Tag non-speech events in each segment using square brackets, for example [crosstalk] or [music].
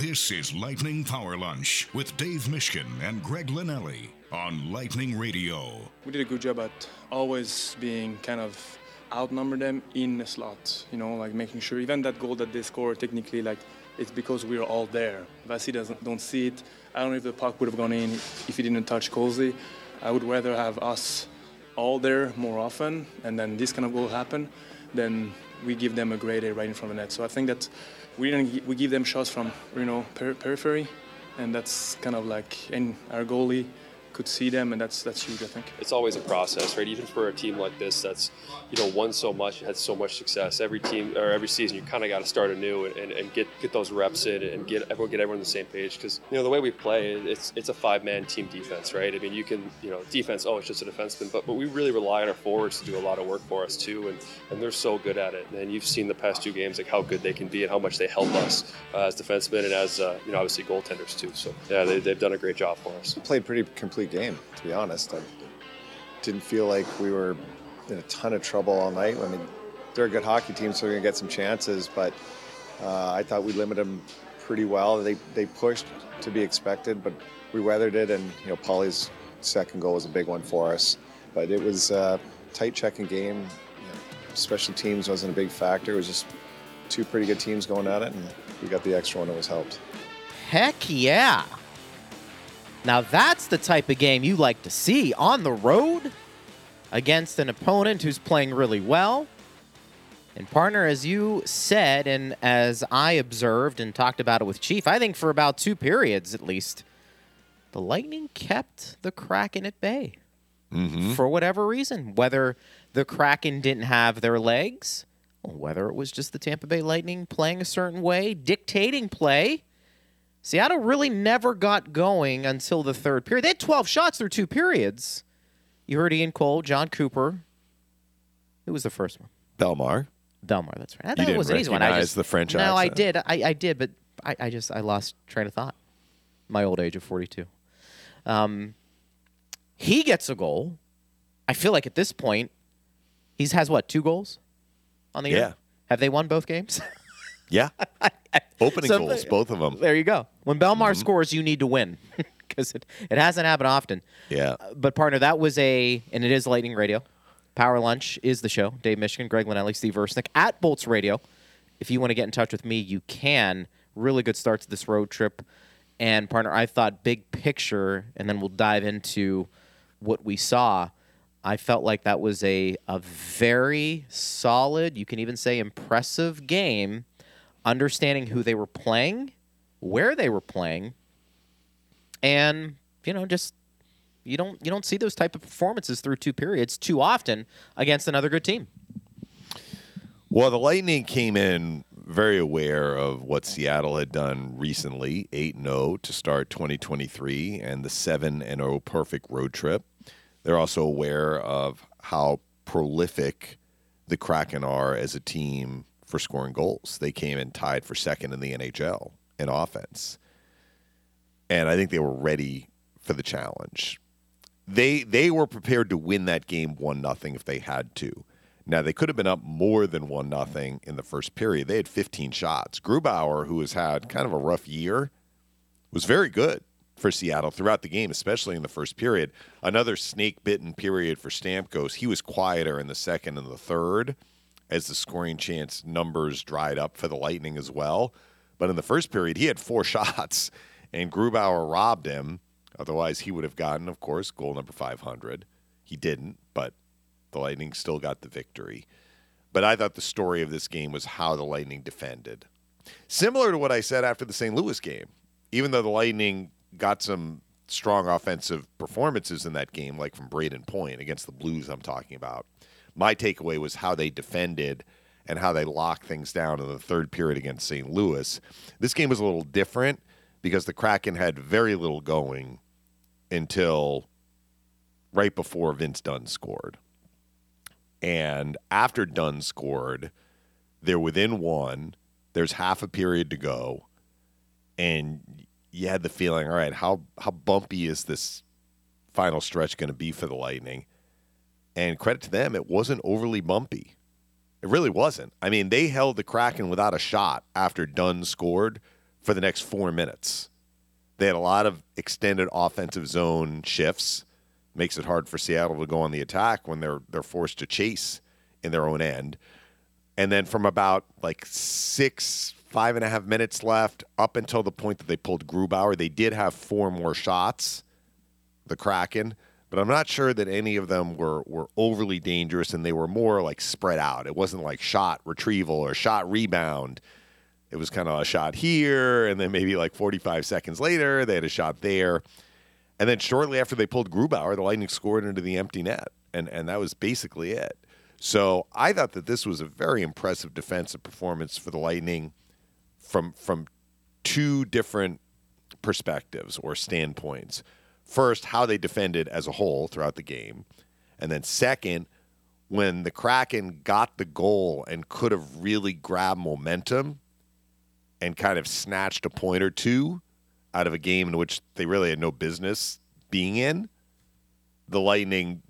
This is Lightning Power Lunch with Dave Mishkin and Greg Linelli on Lightning Radio. We did a good job at always being kind of outnumber them in the slot. You know, like making sure even that goal that they score technically, like it's because we are all there. Vasi doesn't don't see it. I don't know if the puck would have gone in if he didn't touch Colsey. I would rather have us all there more often, and then this kind of goal happen, then we give them a great A right in front of the net. So I think that we didn't we give them shots from you know per- periphery, and that's kind of like and our goalie could see them, and that's that's huge. I think it's always a process, right? Even for a team like this, that's you know won so much, had so much success. Every team or every season, you kind of got to start anew and, and, and, get get those reps in and get everyone get everyone on the same page. Because you know the way we play, it's it's a five man team defense, right? I mean, you can you know defense. Oh, it's just a defenseman, but but we really rely on our forwards to do a lot of work for us too, and and they're so good at it. And you've seen the past two games like how good they can be and how much they help us uh, as defensemen and as uh, you know obviously goaltenders too. So yeah, they, they've done a great job for us. Played pretty complete game, to be honest. I didn't feel like we were in a ton of trouble all night. I mean, they're a good hockey team, so we're going to get some chances, but uh, I thought we limited them pretty well. They, they pushed to be expected, but we weathered it, and you know, Paulie's second goal was a big one for us. But it was a tight checking game. You know, special teams wasn't a big factor. It was just two pretty good teams going at it, and we got the extra one that was helped. Heck yeah. Now that's the type of game you like to see on the road against an opponent who's playing really well. And partner, as you said, and as I observed and talked about it with Chief, I think for about two periods at least, the Lightning kept the Kraken at bay. Mm-hmm. For whatever reason, whether the Kraken didn't have their legs, or whether it was just the Tampa Bay Lightning playing a certain way, dictating play. Seattle really never got going until the third period. They had 12 shots through two periods. You heard Ian Cole, Jon Cooper. Who was the first one? Bellemare. Bellemare, that's right. I thought it didn't was an easy one. I just, the French No, I did. I, I did, but I, I just I lost train of thought. My old age of 42. Um, he gets a goal. I feel like at this point, he's has what two goals on the Yeah. year. Have they won both games? [laughs] Yeah. [laughs] Opening So- goals, both of them. there you go. When Bellemare Mm-hmm. scores, you need to win [laughs] because it, it hasn't happened often. Yeah. But partner, that was a, and it is Lightning Radio. Power Lunch is the show. Dave Mishkin, Greg Linnelli, Steve Versnick at Bolts Radio. If you want to get in touch with me, you can. Really good start to this road trip. And partner, I thought big picture, and then we'll dive into what we saw. I felt like that was a a very solid, you can even say impressive game, understanding who they were playing, where they were playing, and you know just you don't you don't see those type of performances through two periods too often against another good team. Well, the Lightning came in very aware of what Seattle had done recently, 8 0 to start 2023 and the 7 0 perfect road trip. They're also aware of how prolific the Kraken are as a team for scoring goals. They came in tied for second in the NHL in offense. And I think they were ready for the challenge. They they were prepared to win that game one nothing if they had to. Now they could have been up more than one nothing in the first period. They had 15 shots. Grubauer, who has had kind of a rough year, was very good for Seattle throughout the game, especially in the first period. Another snake bitten period for Stamkos. He was quieter in the second and the third as the scoring chance numbers dried up for the Lightning as well. But in the first period, he had four [laughs] shots, and Grubauer robbed him. Otherwise, he would have gotten, of course, goal number 500. He didn't, but the Lightning still got the victory. But I thought the story of this game was how the Lightning defended. Similar to what I said after the St. Louis game. Even though the Lightning got some strong offensive performances in that game, like from Brayden Point against the Blues, I'm talking about, my takeaway was how they defended and how they locked things down in the third period against St. Louis. This game was a little different because the Kraken had very little going until right before Vince Dunn scored. And after Dunn scored, they're within one. There's half a period to go. And you had the feeling, all right, how, how bumpy is this final stretch going to be for the Lightning? And credit to them, it wasn't overly bumpy. It really wasn't. I mean, they held the Kraken without a shot after Dunn scored for the next four minutes. They had a lot of extended offensive zone shifts. Makes it hard for Seattle to go on the attack when they're they're forced to chase in their own end. And then from about like six, five and a half minutes left, up until the point that they pulled Grubauer, they did have four more shots, the Kraken, but I'm not sure that any of them were were overly dangerous and they were more like spread out. It wasn't like shot retrieval or shot rebound. It was kind of a shot here, and then maybe like 45 seconds later, they had a shot there. And then shortly after they pulled Grubauer, the Lightning scored into the empty net, and and that was basically it. So I thought that this was a very impressive defensive performance for the Lightning from from two different perspectives or standpoints. First, how they defended as a whole throughout the game, and then second, when the Kraken got the goal and could have really grabbed momentum and kind of snatched a point or two out of a game in which they really had no business being in, the Lightning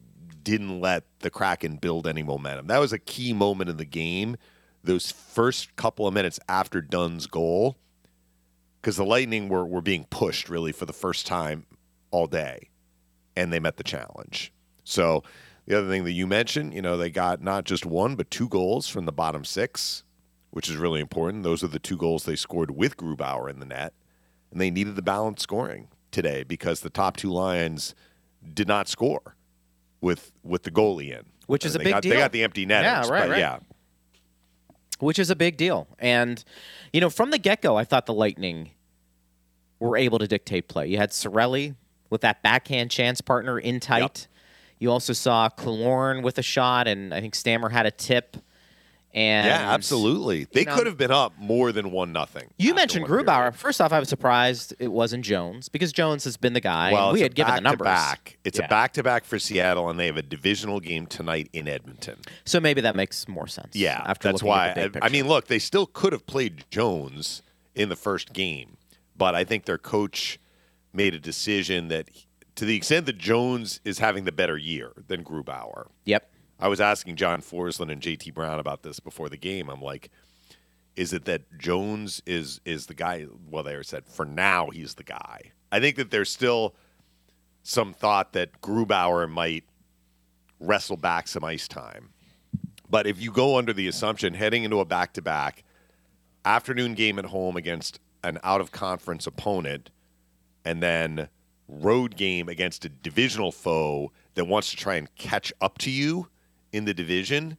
didn't let the Kraken build any momentum. That was a key moment in the game, those first couple of minutes after Dunn's goal, because the Lightning were, were being pushed really for the first time all day, and they met the challenge. So the other thing that you mentioned, you know, they got not just one, but two goals from the bottom six, which is really important. Those are the two goals they scored with Grubauer in the net, and they needed the balanced scoring today because the top two lines did not score with with the goalie in, Which is And a big got, deal. They got the empty netters, Yeah, right, right. yeah, which is a big deal. And, you know, from the get go, I thought the Lightning were able to dictate play. You had Cirelli with that backhand chance partner in tight. You also saw Killorn with a shot, and I think Stammer had a tip. And yeah, absolutely. They know- could have been up more than one nothing. You mentioned. Grubauer. First off, I was surprised it wasn't Jones because Jones has been the guy. Well, we had given the numbers. back-to-back. It's Yeah. a back-to-back for Seattle, and they have a divisional game tonight in Edmonton. So maybe that makes more sense. Yeah, after that's why. At the big I, I mean, look, they still could have played Jones in the first game, but I think their coach made a decision that, to the extent that Jones is having the better year than Grubauer. yep. I was asking John Forslund and JT Brown about this before the game. I'm like, is it that Jones is is the guy? Well, they said for now he's the guy. I think that there's still some thought that Grubauer might wrestle back some ice time. But if you go under the assumption heading into a back to back afternoon game at home against an out of conference opponent and then road game against a divisional foe that wants to try and catch up to you in the division,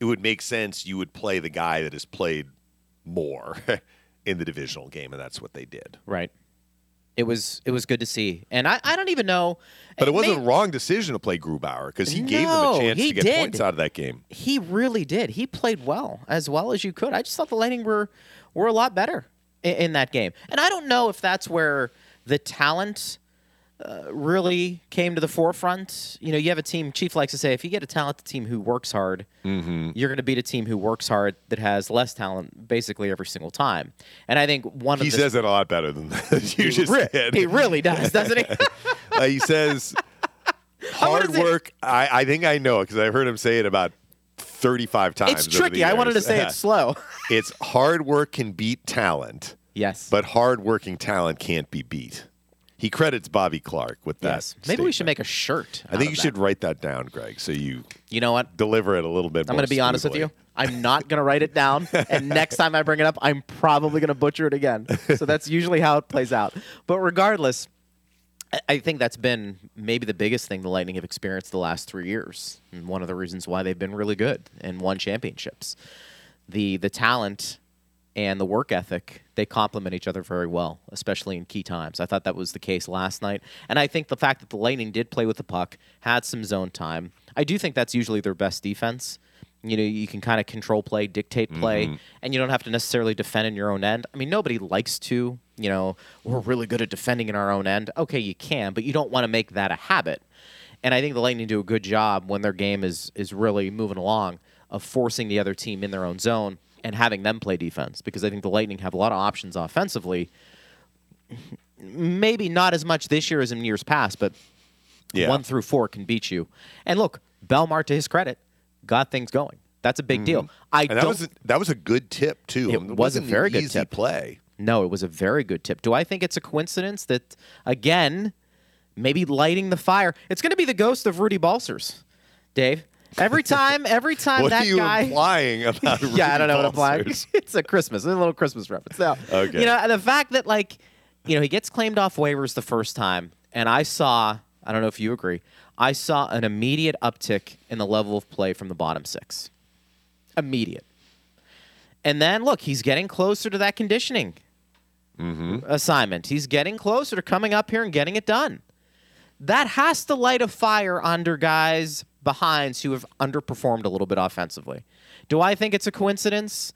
it would make sense you would play the guy that has played more [laughs] in the divisional game, and that's what they did. Right. It was it was good to see, and I, I don't even know. But it wasn't may- a wrong decision to play Grubauer because he gave them a chance he to get did. points out of that game. He really did. He played well, as well as you could. I just thought the Lightning were were a lot better in, in that game, and I don't know if that's where the talent uh, really came to the forefront. You know, you have a team. Chief likes to say, if you get a talented team who works hard, Mm-hmm. you're going to beat a team who works hard that has less talent basically every single time. And I think one He of the He says it a lot better than [laughs] that. you just Re- did. he really does, doesn't he? [laughs] Uh, he says [laughs] hard work. I, I think I know it because I've heard him say it about 35 times. it's tricky. I wanted to say it slow. it's hard work can beat talent, yes, but hard working talent can't be beat. He credits Bobby Clarke with that. yes. Maybe we should make a shirt. I think you that. should write that down, Greg, so you You know what? deliver it a little bit I'm going to be honest with you. I'm not going to write it down. [laughs] And next time I bring it up, I'm probably going to butcher it again. So that's usually how it plays out. But regardless, I- I think that's been maybe the biggest thing the Lightning have experienced the last three years, and one of the reasons why they've been really good and won championships. The the talent and the work ethic they complement each other very well, especially in key times. I thought that was the case last night, and I think the fact that the Lightning did play with the puck, had some zone time, I do think that's usually their best defense. You know, you can kind of control play, dictate play, mm-hmm. and you don't have to necessarily defend in your own end. I mean, nobody likes to. You know, we're really good at defending in our own end. Okay, you can, but you don't want to make that a habit. And I think the Lightning do a good job when their game is is really moving along of forcing the other team in their own zone and having them play defense because I think the Lightning have a lot of options offensively. Maybe not as much this year as in years past, but Yeah. one through four can beat you. And look, Bellemare, to his credit, got things going. That's a big deal. I Mm-hmm. And that was a, that was a good tip too. It It was a very an good easy tip. play. No, it was a very good tip. Do I think it's a coincidence that again, maybe lighting the fire? It's going to be the ghost of Rudy Balcers, Dave. Every [laughs] time, every time What that are you guy. [laughs] implying about yeah, I don't know what I'm implying. [laughs] It's a Christmas, a little Christmas reference. So, Okay. you know, the fact that like, you know, he gets claimed off waivers the first time, and I saw, I don't know if you agree, I saw an immediate uptick in the level of play from the bottom six. Immediate. And then look, he's getting closer to that conditioning mm-hmm. assignment. He's getting closer to coming up here and getting it done. That has to light a fire under guys behinds who have underperformed a little bit offensively. Do I think it's a coincidence?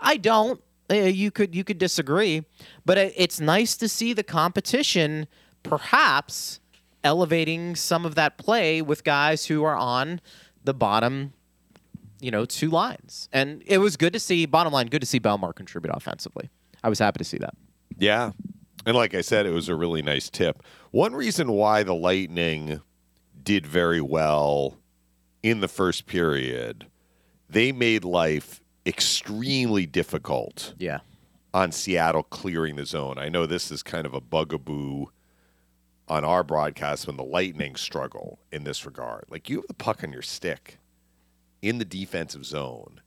I- don't. Uh, You could you could disagree, but it's nice to see the competition perhaps elevating some of that play with guys who are on the bottom you know, two lines. And it was good to see, bottom line, good to see Bellemare contribute offensively. I was happy to see that. Yeah. And like I said, it was a really nice tip. One reason why the Lightning did very well in the first period, they made life extremely difficult Yeah. on Seattle clearing the zone. I know this is kind of a bugaboo on our broadcast when the Lightning struggle in this regard. Like you have the puck on your stick in the defensive zone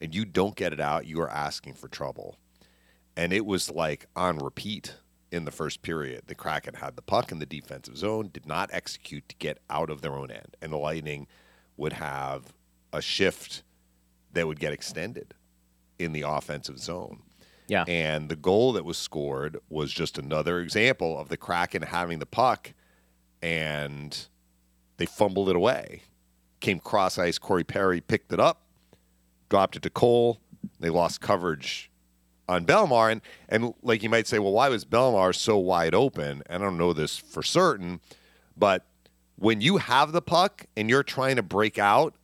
and you don't get it out, you are asking for trouble. And it was like on repeat in the first period. The Kraken had the puck in the defensive zone, did not execute to get out of their own end. And the Lightning would have a shift that would get extended in the offensive zone. Yeah. And the goal that was scored was just another example of the Kraken having the puck and they fumbled it away. Came cross ice. Corey Perry picked it up, dropped it to Cole. They lost coverage on Bellemare. And, and like you might say, well, why was Bellemare so wide open? And I don't know this for certain, but when you have the puck and you're trying to break out,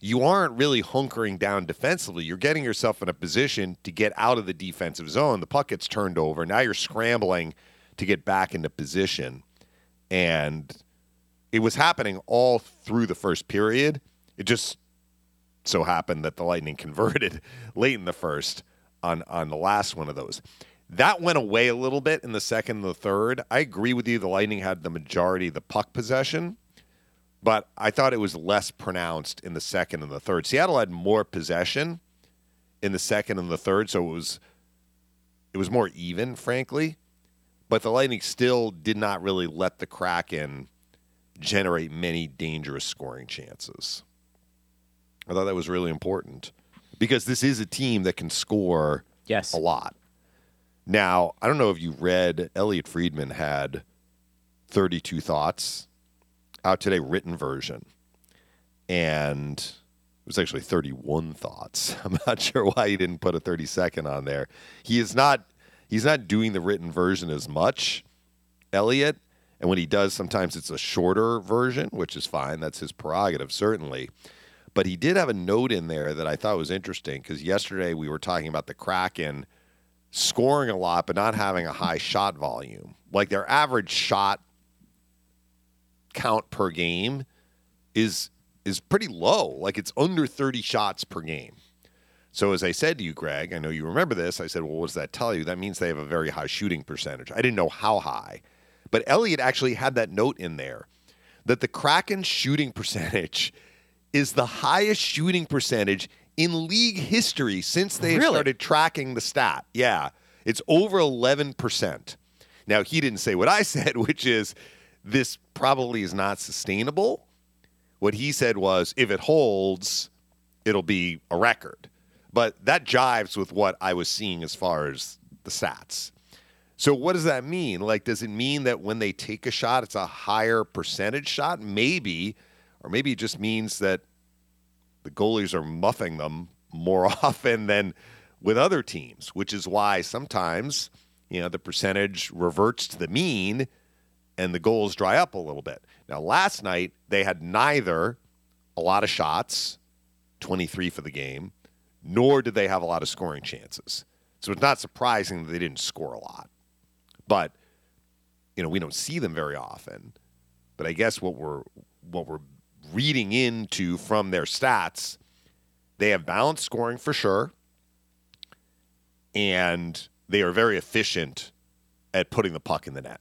you aren't really hunkering down defensively. You're getting yourself in a position to get out of the defensive zone. The puck gets turned over. Now you're scrambling to get back into position. And it was happening all through the first period. It just so happened that the Lightning [laughs] converted late in the first on, on the last one of those. That went away a little bit in the second and the third. I agree with you. The Lightning had the majority of the puck possession but I thought it was less pronounced in the second and the third. Seattle had more possession in the second and the third, so it was it was more even, frankly. But the Lightning still did not really let the Kraken generate many dangerous scoring chances. I thought that was really important because this is a team that can score Yes. a lot. Now, I don't know if you read Elliotte Friedman had 32 thoughts out today, written version. And it was actually 31 thoughts. [laughs] I'm not sure why he didn't put a 32nd on there. He is not he's not doing the written version as much, Elliotte. And when he does, sometimes it's a shorter version, which is fine. That's his prerogative, certainly. But he did have a note in there that I thought was interesting because yesterday we were talking about the Kraken scoring a lot, but not having a high shot volume. Like their average shot count per game is is pretty low. Like it's under 30 shots per game. So as I said to you, Greg, I know you remember this. I said, "Well, what does that tell you?" That means they have a very high shooting percentage. I didn't know how high, but Elliotte actually had that note in there that the Kraken shooting percentage is the highest shooting percentage in league history since they Really? started tracking the stat. Yeah, it's over 11%. Now, he didn't say what I [laughs] said, which is this probably is not sustainable. What he said was if it holds, it'll be a record. But that jives with what I was seeing as far as the stats. So what does that mean? Like, does it mean that when they take a shot, it's a higher percentage shot? Maybe, or maybe it just means that the goalies are muffing them more [laughs] often than with other teams, which is why sometimes you know the percentage reverts to the mean and the goals dry up a little bit. Now, last night they had neither a lot of shots, 23 for the game, nor did they have a lot of scoring chances. So it's not surprising that they didn't score a lot. But you know, we don't see them very often. But I guess what we're what we're reading into from their stats, they have balanced scoring for sure. And they are very efficient at putting the puck in the net.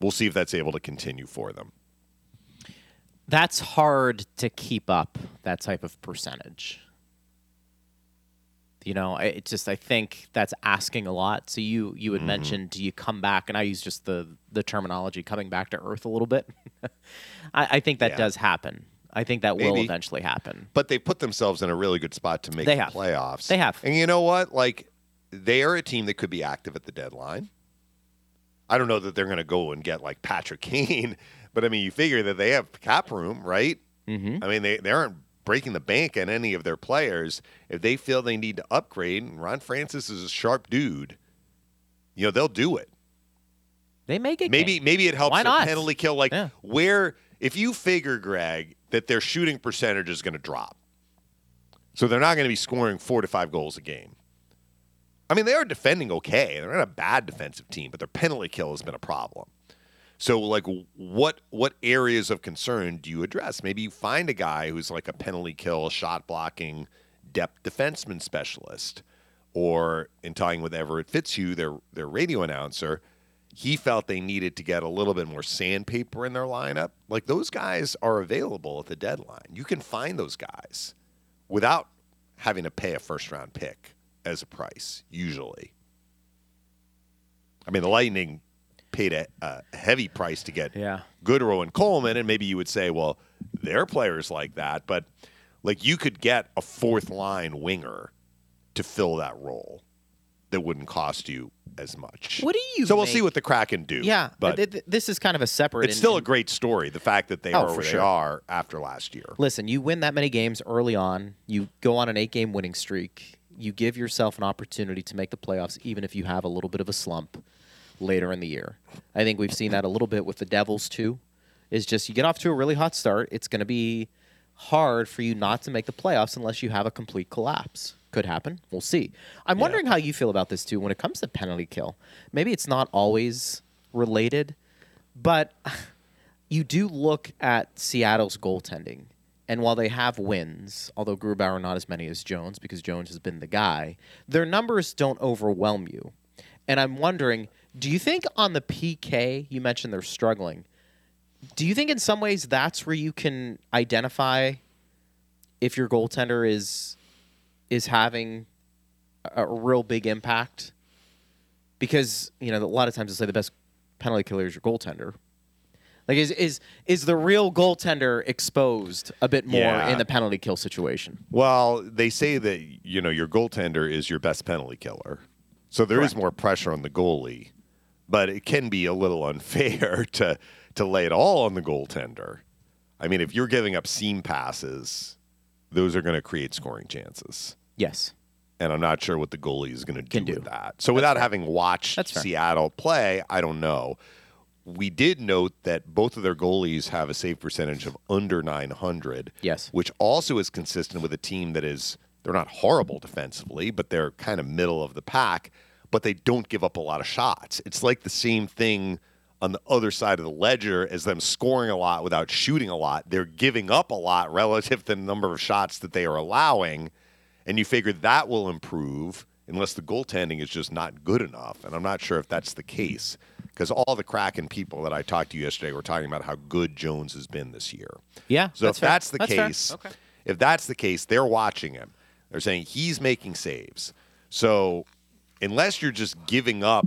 We'll see if that's able to continue for them. That's hard to keep up that type of percentage. You know, I- it just I think that's asking a lot. So you you had mentioned do you come back, and I use just the the terminology coming back to earth a little bit. [laughs] I, I think that Yeah. does happen. I think that will eventually happen. But they put themselves in a really good spot to make They the have. playoffs. They have. And you know what? Like they are a team that could be active at the deadline. I don't know that they're going to go and get like Patrick [laughs] Kane, but I mean, you figure that they have cap room, right? Mm-hmm. I mean, they, they aren't breaking the bank on any of their players. If they feel they need to upgrade, and Ron Francis is a sharp dude, you know, they'll do it. They may get Maybe Kane. maybe it helps Why not? penalty kill. Like Yeah. where if you figure, Greg, that their shooting percentage is going to drop, so they're not going to be scoring four to five goals a game. I mean, they are defending okay. They're not a bad defensive team, but their penalty kill has been a problem. So, like, what what areas of concern do you address? Maybe you find a guy who's like a penalty kill, shot blocking, depth defenseman specialist, or in talking with Everett Fitzhugh, their their radio announcer, he felt they needed to get a little bit more sandpaper in their lineup. Like those guys are available at the deadline. You can find those guys without having to pay a first round pick as a price. Usually, I mean, the Lightning paid a, a heavy price to get Yeah. Goodrow and Coleman, and maybe you would say, well, they're players like that, but like you could get a fourth line winger to fill that role that wouldn't cost you as much. What do you So we'll see what the Kraken do. Yeah, but th- th- this is kind of a separate. it's and- still a great story. The fact that they Oh, are for where they sure. are after last year. Listen, you win that many games early on, you go on an eight game winning streak, you give yourself an opportunity to make the playoffs, even if you have a little bit of a slump later in the year. I think we've seen that a little bit with the Devils, too. Is just you get off to a really hot start, it's going to be hard for you not to make the playoffs unless you have a complete collapse. Could happen. We'll see. I'm wondering how you feel about this, too, when it comes to penalty kill. Maybe it's not always related, but [sighs] you do look at Seattle's goaltending, and while they have wins, although Grubauer not as many as Jones because Jones has been the guy, their numbers don't overwhelm you. And I'm wondering, do you think on the PK you mentioned they're struggling? Do you think in some ways that's where you can identify if your goaltender is is having a, a real big impact? Because you know a lot of times they say the best penalty killer is your goaltender. Like is is is the real goaltender exposed a bit more Yeah. in the penalty kill situation? Well, they say that you know your goaltender is your best penalty killer, so there is Correct. more pressure on the goalie, but it can be a little [laughs] unfair to to lay it all on the goaltender. I mean, if you're giving up seam passes, those are going to create scoring chances, Yes. and I'm not sure what the goalie is going to do Can with do. that. So, without having watched That's fair. Seattle play, I don't know. We did note that both of their goalies have a save percentage of under 900 Yes. which also is consistent with a team that is they're not horrible defensively, but they're kind of middle of the pack, but they don't give up a lot of shots. It's like the same thing on the other side of the ledger as them scoring a lot without shooting a lot. They're giving up a lot relative to the number of shots that they are allowing, and you figure that will improve unless the goaltending is just not good enough. And I'm not sure if that's the case because all the Kraken people that I talked to yesterday were talking about how good Jones has been this year. Yeah. So that's if fair. that's the fair. case, Okay. if that's the case, they're watching him. They're saying he's making saves. So unless you're just giving up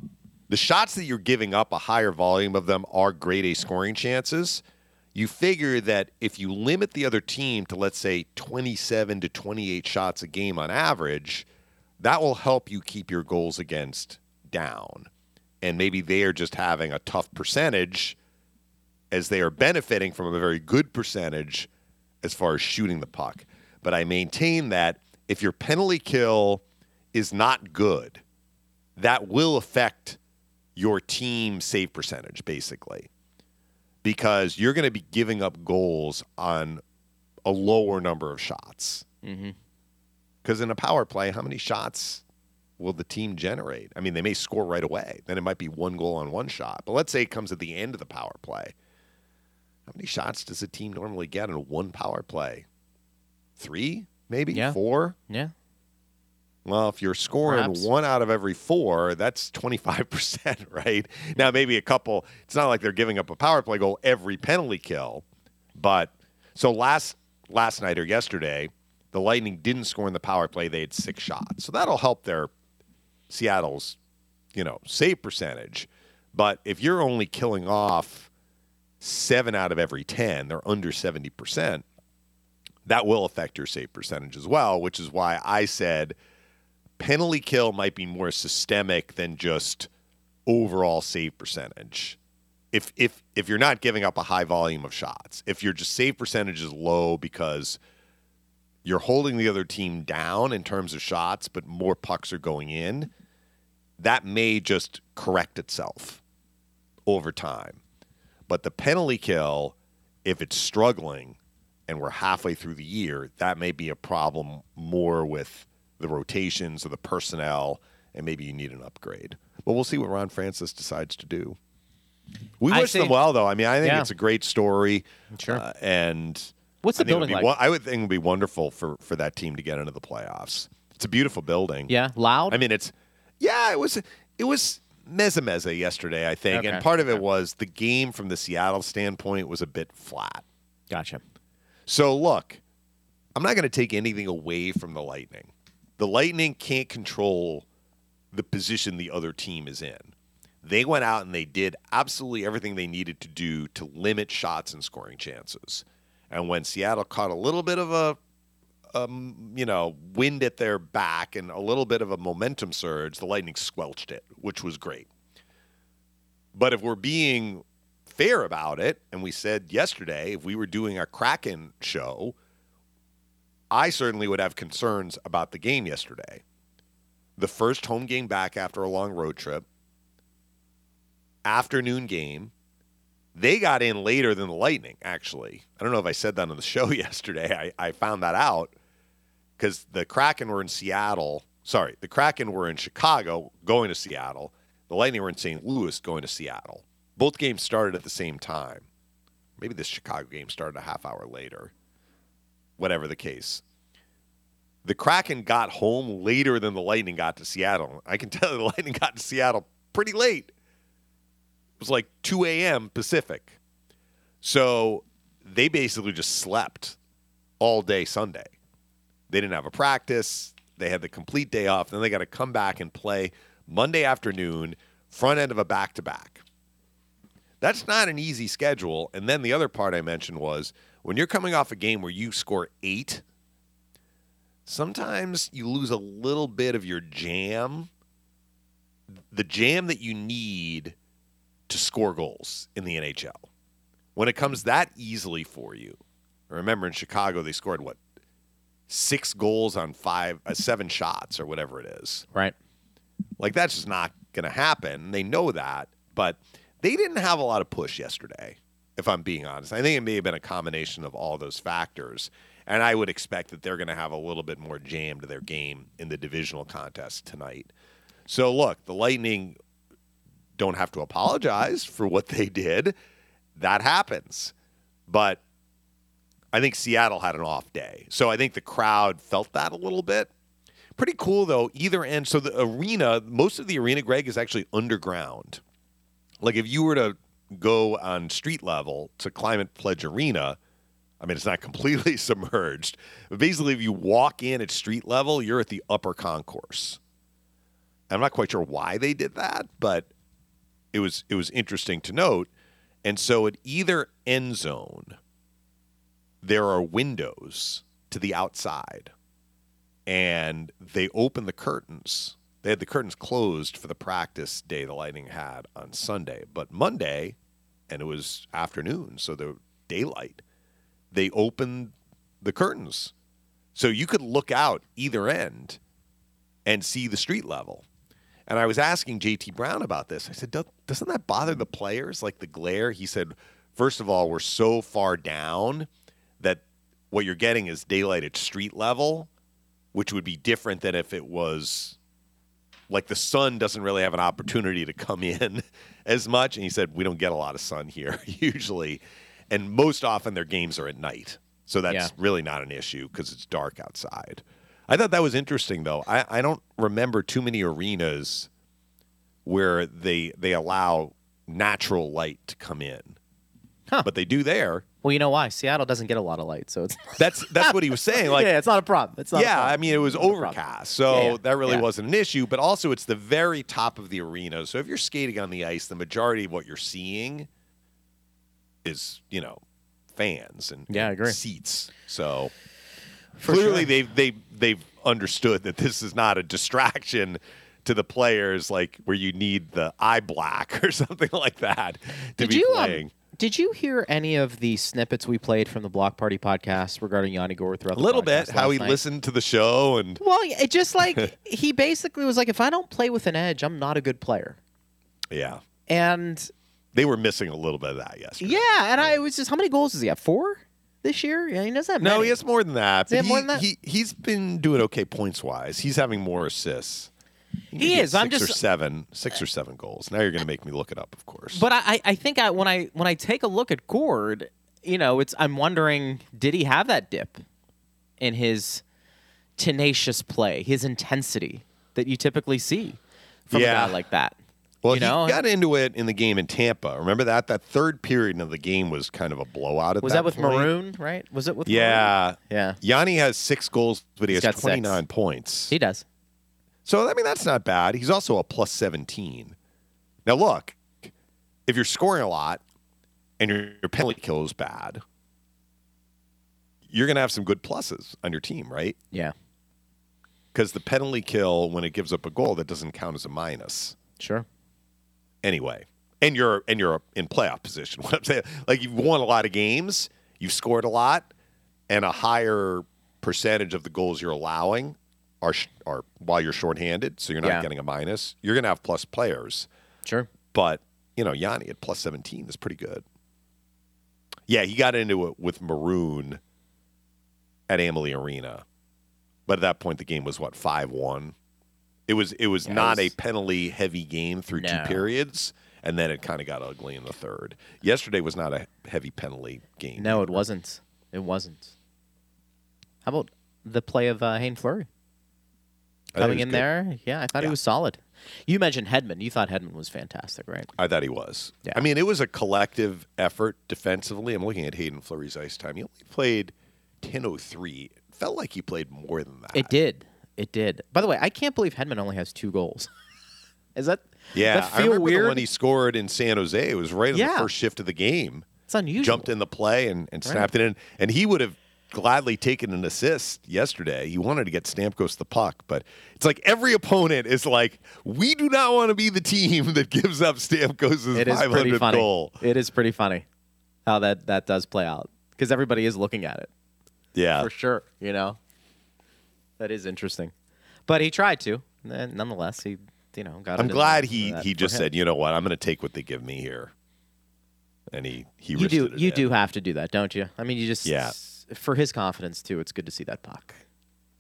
the shots that you're giving up, a higher volume of them are grade A scoring chances. You figure that if you limit the other team to let's say 27 to 28 shots a game on average, that will help you keep your goals against down. And maybe they are just having a tough percentage as they are benefiting from a very good percentage as far as shooting the puck. But I maintain that if your penalty kill is not good, that will affect your team save percentage, basically, because you're going to be giving up goals on a lower number of shots. Mm-hmm. Because in a power play, how many shots will the team generate? I mean, they may score right away. Then it might be one goal on one shot. But let's say it comes at the end of the power play. How many shots does a team normally get in one power play? Three, maybe Yeah. four. Yeah. Well, if you're scoring Perhaps. one out of every four, that's 25%, [laughs] right? Now, maybe a couple, it's not like they're giving up a power play goal every penalty kill. But so last last night or yesterday, the Lightning didn't score in the power play. They had six shots. So that'll help their Seattle's, you know, save percentage. But if you're only killing off seven out of every 10, they're under 70%, that will affect your save percentage as well, which is why I said penalty kill might be more systemic than just overall save percentage. If if if you're not giving up a high volume of shots, if your just save percentage is low because you're holding the other team down in terms of shots, but more pucks are going in, that may just correct itself over time. But the penalty kill, if it's struggling and we're halfway through the year, that may be a problem more with the rotations or the personnel, and maybe you need an upgrade. But we'll see what Ron Francis decides to do. We I wish them well, though. I mean, I think Yeah. it's a great story. Sure. uh, and What's the I think it would building like? I would think it would be wonderful for, for that team to get into the playoffs. It's a beautiful building. Yeah, loud. I mean, it's yeah, it was it was mezza mezza yesterday, I think, Okay. and part of it was the game from the Seattle standpoint was a bit flat. gotcha. So look, I'm not going to take anything away from the Lightning. The Lightning can't control the position the other team is in. They went out and they did absolutely everything they needed to do to limit shots and scoring chances. And when Seattle caught a little bit of a um, you know, wind at their back and a little bit of a momentum surge, the Lightning squelched it, which was great. But if we're being fair about it, and we said yesterday, if we were doing a Kraken show, I certainly would have concerns about the game yesterday. The first home game back after a long road trip, afternoon game. They got in later than the Lightning, actually. I don't know if I said that on the [laughs] show yesterday. I, I found that out because the Kraken were in Seattle. Sorry, the Kraken were in Chicago going to Seattle. The Lightning were in St. Louis going to Seattle. Both games started at the same time. Maybe this Chicago game started a half hour later. Whatever the case. The Kraken got home later than the Lightning got to Seattle. I can [laughs] tell you the Lightning got to Seattle pretty late. It was like 2 a.m. Pacific. So they basically just slept all day Sunday. They didn't have a practice. They had the complete day off. Then they got to come back and play Monday afternoon, front end of a back to back. That's not an easy schedule. And then the other part I mentioned was when you're coming off a game where you score eight, sometimes you lose a little bit of your jam, the jam that you need to score goals in the NHL. When it comes that easily for you, remember in Chicago they scored what six goals on five, uh, seven [laughs] shots or whatever it is. Right. Like that's just not going to happen. They know that, but they didn't have a lot of push yesterday. If I'm being honest, I think it may have been a combination of all those factors, and I would expect that they're going to have a little bit more jam to their game in the divisional contest tonight. So look, the Lightning don't have to apologize for what they did. That happens, but I think Seattle had an off day, so I think the crowd felt that a little bit. Pretty cool though. Either end. So the arena, most of the arena, Greg, is actually underground. Like if you were to go on street level to Climate Pledge Arena, I mean it's not [laughs] completely submerged, but basically if you walk in at street level, you're at the upper concourse. I'm not quite sure why they did that, but it was it was interesting to note. And so at either end zone, there are windows to the outside and they opened the curtains. They had the curtains closed for the practice day the Lightning had on Sunday, but Monday, and it was afternoon, so the daylight, they opened the curtains, so you could look out either end and see the street level. And I was asking JT Brown about this. I said, "Doesn't that bother the players, like the glare?" He said, first of all, we're so far down that what you're getting is daylight at street level." which would be different than if it was like the sun doesn't really have an opportunity to come in [laughs] as much. And he said, We don't get a lot of sun here [laughs] usually. And most often their games are at night. So that's Yeah. really not an issue because it's dark outside. I thought that was interesting, though. I, I don't remember too many arenas where they they allow natural light to come in, Huh. but they do there. Well, you know why? Seattle doesn't get a lot of light, so it's [laughs] That's that's what he was saying. Like, [laughs] yeah, it's not a problem. It's not. a yeah. I mean, it was overcast, so Yeah, yeah, that really yeah. wasn't an issue. But also, it's the very top of the arena. So if you're skating on the ice, the majority of what you're seeing is, you know, fans and Yeah, I agree. seats. So For clearly, sure. they've they they've understood that this is not a distraction to the players, like where you need the eye black [laughs] or something like that to Did be you um, playing. Did you hear any of the snippets we played from the Block Party podcast regarding Yanni Gourde throughout a the little bit how he night? listened to the show and Well, it just like [laughs] he basically was like, if I don't play with an edge, I'm not a good player. yeah, And they were missing a little bit of that yesterday. yeah, and I was just, how many goals does he have? Four this year? Yeah, he doesn't have No, many. he has more than that. He more than that? He, he's been doing okay points wise. He's having more assists. He is. I'm six or just- uh, seven, six or seven goals. Now you're going to make me look it up, of course. But I, I- think I, when I when I take a look at Gourde, you know, it's I'm wondering, did he have that dip in his tenacious play, his intensity that you typically see from Yeah. a guy like that? well, you know, he got into it in the game in Tampa. Remember that? That third period of the game was kind of a blowout. At was that, that with point. Maroon? Right? Was it with Maroon? Yeah, Yeah, Yanni has six goals, but he He's has 29 points. he does. So I mean, that's not bad. He's also a plus 17. Now look, if you're scoring a lot and your, your penalty kill is bad, you're going to have some good pluses on your team, right? Yeah, Because the penalty kill, when it gives up a goal, that doesn't count as a minus sure. anyway. And you're and you're in playoff position. [laughs] What I'm saying, like you've won a lot of games, you've scored a lot, and a higher percentage of the goals you're allowing are sh- are while you're shorthanded, so you're not Yeah. getting a minus. You're going to have plus players, Sure. but you know Yanni at plus 17 is pretty good. Yeah, he got into it with Maroon at Amalie Arena, but at that point the game was what five one. It was it was not a penalty heavy game through No. two periods, and then it kind of got ugly in the third. Yesterday was not a heavy penalty game. No, it wasn't. It wasn't. How about the play of uh, Haydn Fleury I thought he coming in good. there? Yeah, I thought he was solid. You mentioned Hedman. You thought Hedman was fantastic, right? I thought he was. Yeah. I mean, it was a collective effort defensively. I'm looking at Haydn Fleury's ice time. He only played 10:03. Felt like he played more than that. It did. It did. By the way, I can't believe Hedman only has two goals. [laughs] Is that? Yeah, that I remember weird? the one he scored in San Jose. It was right on Yeah. the first shift of the game. It's unusual. Jumped in the play and, and snapped it in. And he would have gladly taken an assist yesterday. He wanted to get Stamkos the puck, but it's like every opponent is like, we do not want to be the team that gives up Stamkos' It is pretty 500 goal. It is pretty funny how that that does play out because everybody is looking at it Yeah. for sure. You know, that is interesting. But he tried to, and nonetheless, he you know got. I'm glad he he just said, you know what, I'm going to take what they give me here, and he he you do you do have to do that, don't you? I mean, you just Yeah. For his confidence too. It's good to see that puck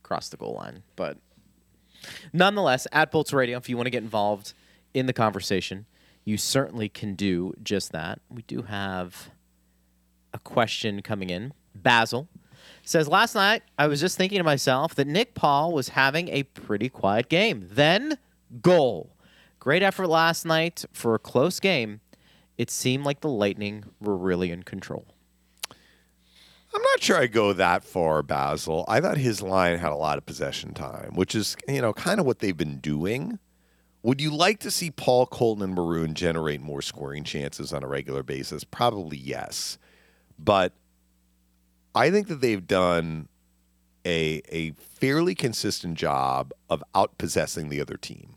cross the goal line, but nonetheless, at Bolts Radio, if you want to get involved in the conversation, you certainly can do just that. We do have a question coming in. Basil says last night I was just thinking to myself that Nick Paul was having a pretty quiet game. Then goal. Great effort last night for a close game. It seemed like the Lightning were really in control. I'm not sure I go that far, Basil. I thought his line had a lot of possession time, which is you know kind of what they've been doing. Would you like to see Paul Colton and Maroon generate more scoring chances on a regular basis? Probably yes, but I think that they've done a a fairly consistent job of outpossessing the other team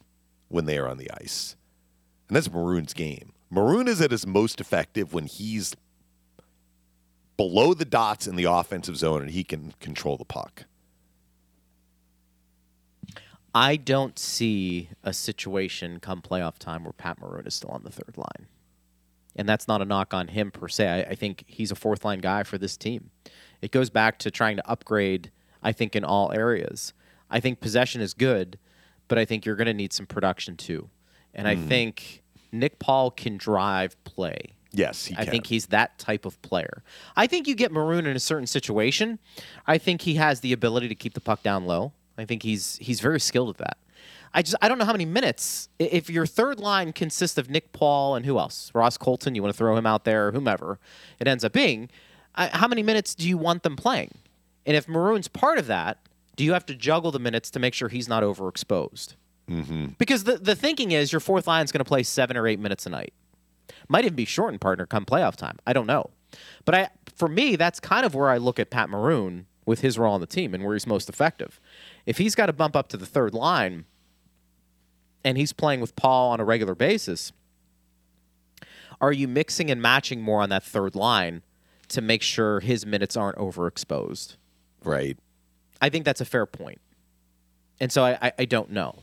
when they are on the ice, and that's Maroon's game. Maroon is at his most effective when he's below the dots in the offensive zone and he can control the puck. I don't see a situation come playoff time where Pat Maroon is still on the third line. And that's not a knock on him per se. I, I think he's a fourth line guy for this team. It goes back to trying to upgrade, I think, in all areas. I think possession is good, but I think you're going to need some production too. And I hmm. think Nick Paul can drive play. Yes, he I can. think he's that type of player. I think you get Maroon in a certain situation. I think he has the ability to keep the puck down low. I think he's he's very skilled at that. I just I don't know how many minutes. If your third line consists of Nick Paul and who else, Ross Colton, you want to throw him out there, or whomever it ends up being, I, how many minutes do you want them playing? And if Maroon's part of that, do you have to juggle the minutes to make sure he's not overexposed? Mm-hmm. Because the the thinking is your fourth line is going to play seven or eight minutes a night. Might even be shortened partner come playoff time. I don't know. But I for me, that's kind of where I look at Pat Maroon with his role on the team and where he's most effective. If he's got to bump up to the third line and he's playing with Paul on a regular basis, are you mixing and matching more on that third line to make sure his minutes aren't overexposed? Right. I think that's a fair point. And so I, I, I don't know.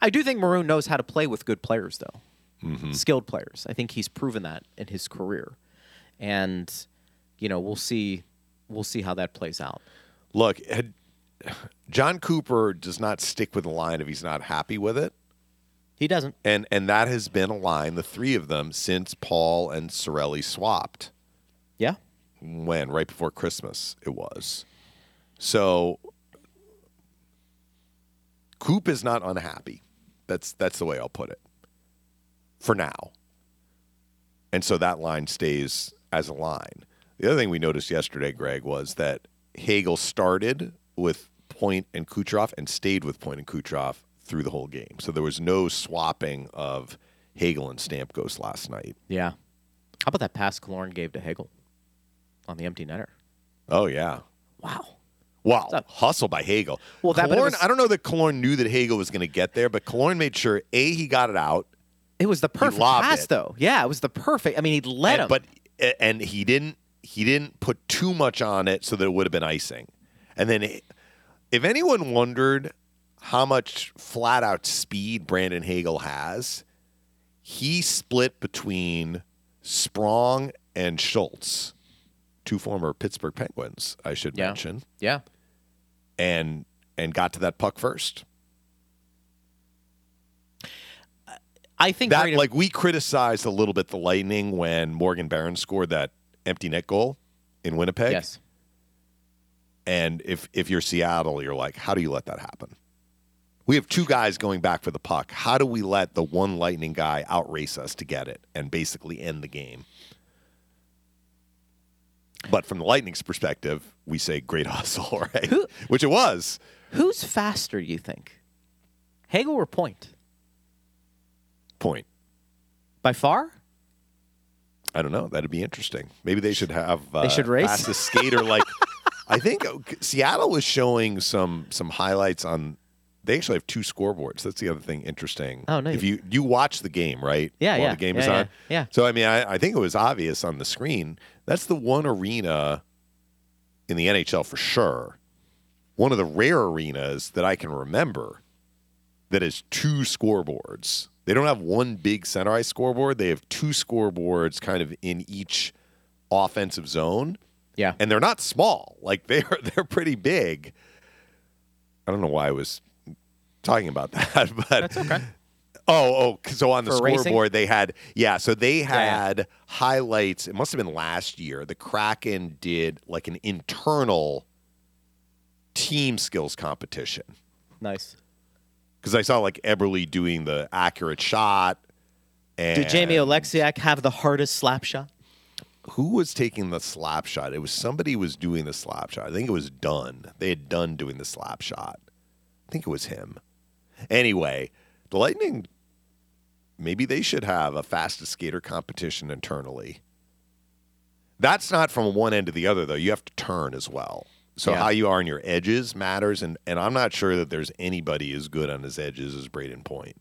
I do think Maroon knows how to play with good players, though. Mm-hmm. Skilled players. I think he's proven that in his career. And, you know, we'll see we'll see how that plays out. Look, had, Jon Cooper does not stick with the line if he's not happy with it. He doesn't. And and that has been a line, the three of them, since Paul and Cirelli swapped. Yeah. When? Right before Christmas it was. So Coop is not unhappy. That's that's the way I'll put it. For now. And so that line stays as a line. The other thing we noticed yesterday, Greg, was that Hagel started with Point and Kucherov and stayed with Point and Kucherov through the whole game. So there was no swapping of Hagel and Stamkos last night. Yeah. How about that pass Killorn gave to Hagel on the empty netter? Oh yeah. Wow. Wow. Hustle by Hagel. Well, that- but was- I don't know that Killorn knew that Hagel was going to get there, but Killorn made sure A, he got it out. It was the perfect pass, it. though. Yeah, it was the perfect. I mean, he led and, him. But and he didn't he didn't put too much on it so that it would have been icing. And then if anyone wondered how much flat out speed Brandon Hagel has, he split between Sprong and Schultz, two former Pittsburgh Penguins, I should Yeah. mention, yeah. and and got to that puck first. I think That like we criticized a little bit the Lightning when Morgan Barron scored that empty net goal in Winnipeg. yes. And if if you're Seattle, you're like, how do you let that happen? We have two guys going back for the puck. How do we let the one Lightning guy outrace us to get it and basically end the game? But from the Lightning's perspective, we say great [laughs] hustle, right? Who- Which it was. Who's faster, do you think? Hagel or Point? Point. By far? I don't know. That'd be interesting. Maybe they should have uh, They should race? fastest skater like. [laughs] I think uh, Seattle was showing some some highlights on. They actually have two scoreboards. That's the other thing interesting. Oh, nice. If you you watch the game, right? Yeah, While yeah, The game yeah, is yeah, on. yeah. So I mean, I, I think it was obvious on the screen. That's the one arena in the NHL for sure. One of the rare arenas that I can remember that has two scoreboards. They don't have one big center ice scoreboard. They have two scoreboards kind of in each offensive zone. Yeah. And they're not small. Like they're [laughs] they're pretty big. I don't know why I was talking about [laughs] that, but That's okay. Oh, oh, so on the For racing? scoreboard they had yeah, so they yeah. had highlights. It must have been last year. The Kraken did like an internal team skills competition Nice. Because I saw like Eberle doing the accurate shot. And Did Jamie Oleksiak have the hardest slap shot? who was taking the slap shot? It was somebody was doing the slap shot. I think it was Dunn. They had done doing the slap shot. I think it was him. Anyway, the Lightning maybe they should have a fastest skater competition internally. That's not from one end to the other though. You have to turn as well. So Yeah. how you are on your edges matters and and I'm not sure that there's anybody as good on his edges as Brayden Point.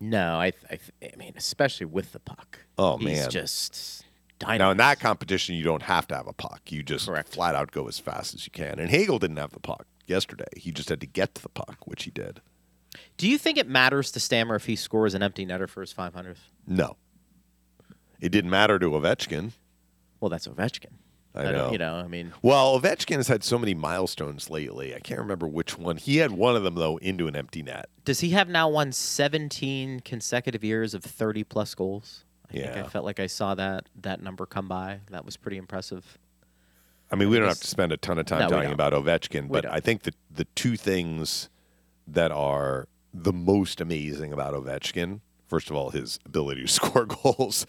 No, I, I, I mean, especially with the puck. Oh, He's man. just Now dynamite. in that competition, you don't have to have a puck. You just Correct. flat out go as fast as you can. And Hagel didn't have the puck yesterday. He just had to get to the puck, which he did. Do you think it matters to Stammer if he scores an empty netter for his 500th? No, it didn't matter to Ovechkin. Well, that's Ovechkin. I don't- know. You know, I mean, Well, Ovechkin has had so many milestones lately. I can't remember which one. He had one of them though into an empty net. does he have now won 17 consecutive years of 30 plus goals? I think I felt like I saw that that number come by. That was pretty impressive. I mean, we don't have to spend a ton of time No, talking about Ovechkin, but. I think that the two things that are the most amazing about Ovechkin, first of all, his ability to [laughs] score goals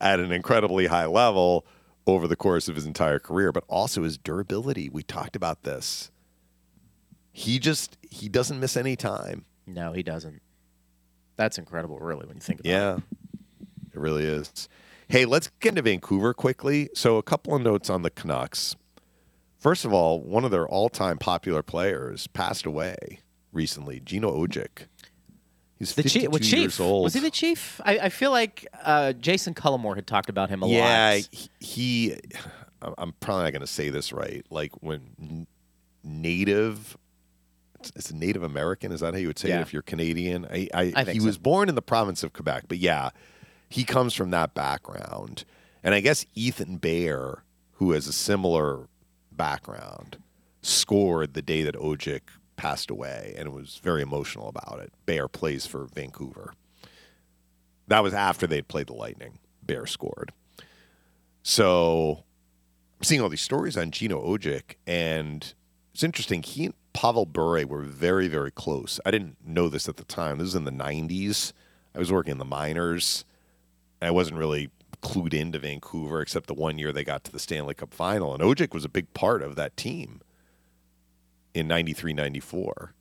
at an incredibly high level over the course of his entire career, but also his durability. We talked about this. He just he doesn't miss any time. No, he doesn't. That's incredible, really, when you think about it. Yeah, it really is. Hey, let's get into Vancouver quickly. So, a couple of notes on the Canucks. First of all, one of their all-time popular players passed away recently, Gino Odjick. He's The chief, well, years old. was he the chief? I, I feel like uh, Jassen Cullimore had talked about him a yeah, lot. he, he. [sighs] I'm probably not going to say this right. Like when native, it's, it's Native American. Is that how you would say Yeah. it if you're Canadian? I, I, I he so. was born in the province of Quebec, but yeah, he comes from that background. And I guess Ethan Bear, who has a similar background, scored the day that Odjick passed away and was very emotional about it. Bear plays for Vancouver. That was after they'd played the Lightning. Bear scored. So I'm seeing all these stories on Gino Odjick, and it's interesting. He and Pavel Bure were very, very close. I didn't know this at the time. This was in the 90s. I was working in the minors. I wasn't really clued into Vancouver except the one year they got to the Stanley Cup final. And Odjick was a big part of that team in 93 94.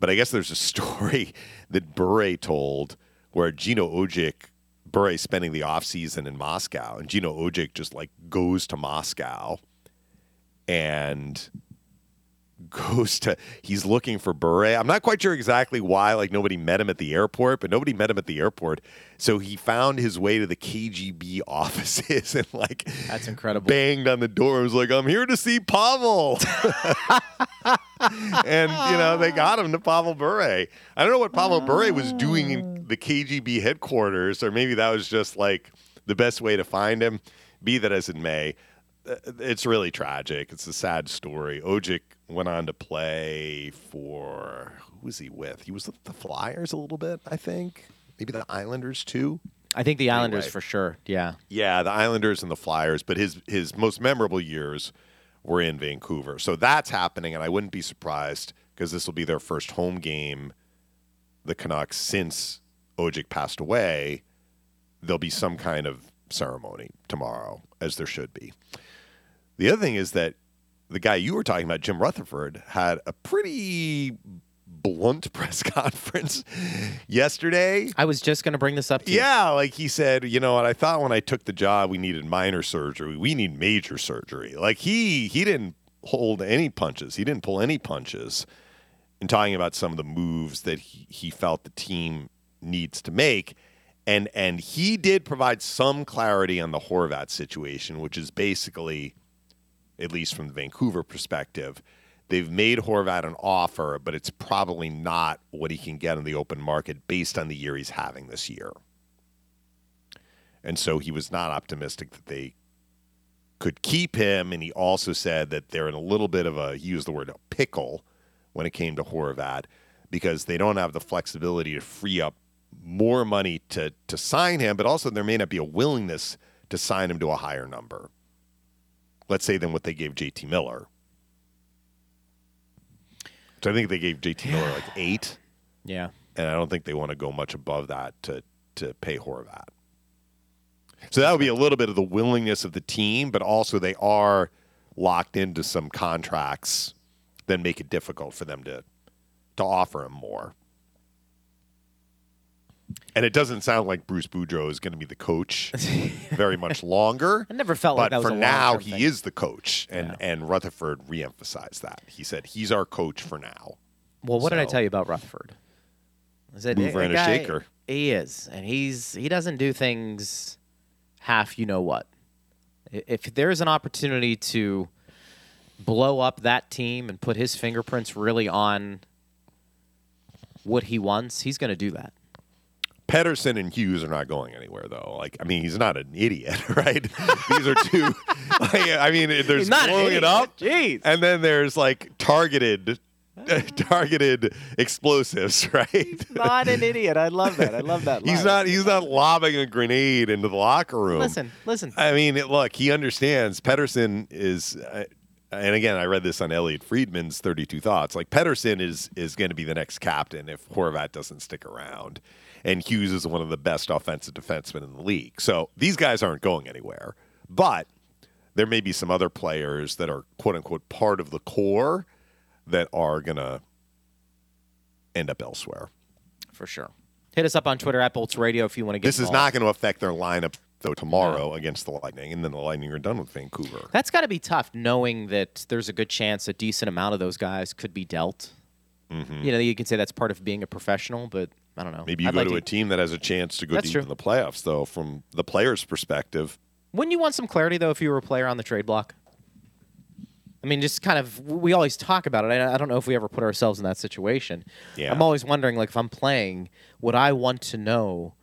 But I guess there's a [laughs] story that Bure told where Gino Odjick, Bure spending the offseason in Moscow, and Gino Odjick just like goes to Moscow and goes to he's looking for Bure. I'm not quite sure exactly why like nobody met him at the airport, but nobody met him at the airport. So he found his way to the KGB [laughs] offices and like That's incredible. banged on the door and was like, I'm here to see Pavel. [laughs] and, you know, they got him to Pavel Bure. I don't know what Pavel Bure was doing in ah. the KGB headquarters, or maybe that was just like the best way to find him. Be that as it may, Uh, it's really tragic. It's a sad story. Odjick went on to play for, who was he with? He was with the Flyers a little bit, I think. Maybe the Islanders too. I think the Islanders Anyway. for sure. Yeah. Yeah, the Islanders and the Flyers, but his his most memorable years were in Vancouver. So that's happening, and I wouldn't be surprised because this will be their first home game, the Canucks, since Odjick passed away. There'll be some kind of ceremony tomorrow, as there should be. The other thing is that the guy you were talking about, Jim Rutherford, had a pretty blunt [laughs] press conference yesterday. I was just going to bring this up to you. Yeah, like he said, you know what? I thought when I took the job, we needed minor surgery. We need major surgery. Like he he didn't hold any punches. He didn't pull any punches in talking about some of the moves that he, he felt the team needs to make. And and he did provide some clarity on the Horvat situation, which is basically, at least from the Vancouver perspective, they've made Horvat an offer, but it's probably not what he can get in the open market based on the year he's having this year. And so he was not optimistic that they could keep him. And he also said that they're in a little bit of a, he used the word pickle when it came to Horvat because they don't have the flexibility to free up more money to, to sign him, but also there may not be a willingness to sign him to a higher number. Let's say than what they gave JT Miller. So I think they gave JT Miller like eight, Yeah. and I don't think they want to go much above that to to pay Horvat. So that would be a little bit of the willingness of the team, but also they are locked into some contracts that make it difficult for them to to offer him more. And it doesn't sound like Bruce Boudreau is going to be the coach [laughs] very much longer. I never felt like but that was for a now, he thing. is the coach, and Yeah. and Rutherford reemphasized that. He said he's our coach for now. Well, what did I tell you about Rutherford? I said, Mover "That and a guy- shaker." He is, and he's he doesn't do things half. You know what? If there's an opportunity to blow up that team and put his fingerprints really on what he wants, he's going to do that. Pettersson and Hughes are not going anywhere, though. Like, I mean, he's not an idiot, [laughs] right? These are two. [laughs] like, I mean, there's He's blowing it up, Jeez. and then there's like targeted [laughs] targeted explosives, right? Not an idiot. I love that. I love that. He's not. He's not lobbing a grenade into the locker room. Listen, listen. I mean, look, he understands. Pettersson is, uh, and again, I read this on Elliotte Friedman's Thirty Two Thoughts. Like Pettersson is is going to be the next captain if Horvat doesn't stick around, and Hughes is one of the best offensive defensemen in the league. So these guys aren't going anywhere. But there may be some other players that are quote unquote part of the core that are going to end up elsewhere. For sure. Hit us up on Twitter at Bolts Radio if you want to get This is not going to affect their lineup though tomorrow against the Lightning, and then the Lightning are done with Vancouver. That's got to be tough, knowing that there's a good chance a decent amount of those guys could be dealt. You know, you can say that's part of being a professional, but I don't know. Mm-hmm. Maybe you I'd go like to a team that has a chance to go That's deep true. in the playoffs, though. From the player's perspective, Wouldn't you want some clarity though if you were a player on the trade block? I mean, just kind of we always talk about it. I, I don't know if we ever put ourselves in that situation. Yeah. I'm always wondering, like, if I'm playing, would I want to know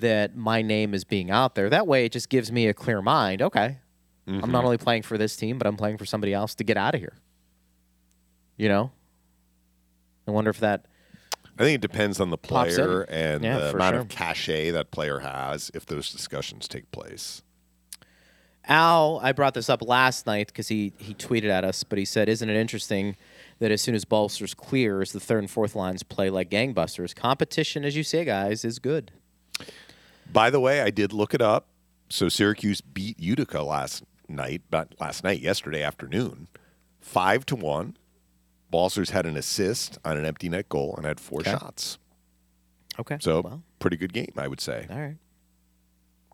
that my name is being out there? That way, it just gives me a clear mind. Okay, I'm Mm-hmm. not only playing for this team, but I'm playing for somebody else to get out of here. You know. I wonder if that. I think it depends on the player and Yeah, the amount sure. of cachet that player has if those discussions take place. Al, I brought this up last night because he, he tweeted at us, but he said, Isn't it interesting that as soon as Balcers clears, the third and fourth lines play like gangbusters? Competition, as you say, guys, is good. By the way, I did look it up. So Syracuse beat Utica last night, but last night, yesterday afternoon, five to one. Balcers had an assist on an empty net goal and had four Okay. shots. Okay. So well, pretty good game, I would say. all right.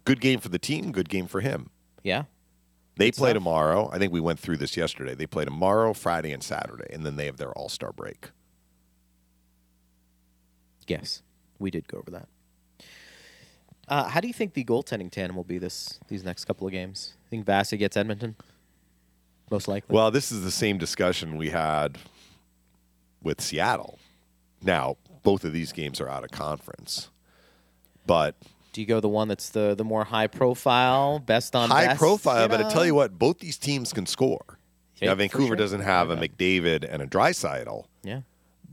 Good game for the team. Good game for him. Yeah. They play tomorrow. I think we went through this yesterday. They play tomorrow, Friday, and Saturday, and then they have their All Star break. Yes. We did go over that. Uh, how do you think the goaltending tandem will be this these next couple of games? I think Vassy gets Edmonton? Most likely. Well, this is the same discussion we had with Seattle. Now, both of these games are out of conference, but do you go the one that's the the more high profile, best on high best, profile. But I tell you what, both these teams can score. Yeah, now, Vancouver sure. doesn't have a McDavid and a Draisaitl, Yeah.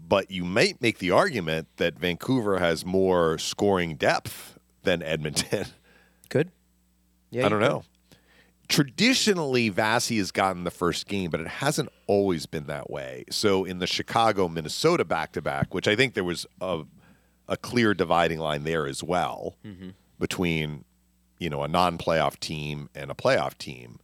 but you might make the argument that Vancouver has more scoring depth than Edmonton. [laughs] Good. Yeah. I don't could. know. Traditionally, Vassy has gotten the first game, but it hasn't always been that way. So in the Chicago Minnesota back to back, which I think there was a, a clear dividing line there as well mm-hmm. between you know a non playoff team and a playoff team.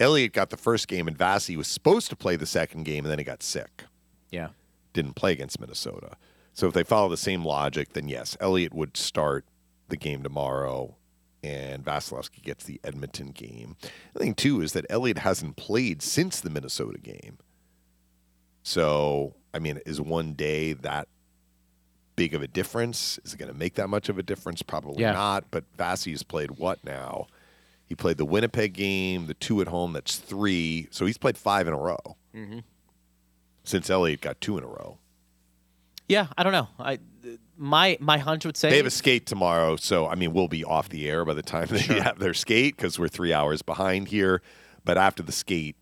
Elliott got the first game, and Vassy was supposed to play the second game, and then he got sick. Yeah. Didn't play against Minnesota. So if they follow the same logic, then yes, Elliott would start the game tomorrow, and Vasilevskiy gets the Edmonton game. The thing too is that Elliott hasn't played since the Minnesota game. So I mean, is one day that big of a difference? Is it going to make that much of a difference? Probably Yeah. not. But Vassy's played what now? He played the Winnipeg game, the two at home. That's three. So he's played five in a row mm-hmm. since Elliott got two in a row. Yeah, I don't know. I my my hunch would say They have a skate tomorrow, so I mean we'll be off the air by the time they have their skate because we're three hours behind here. But after the skate,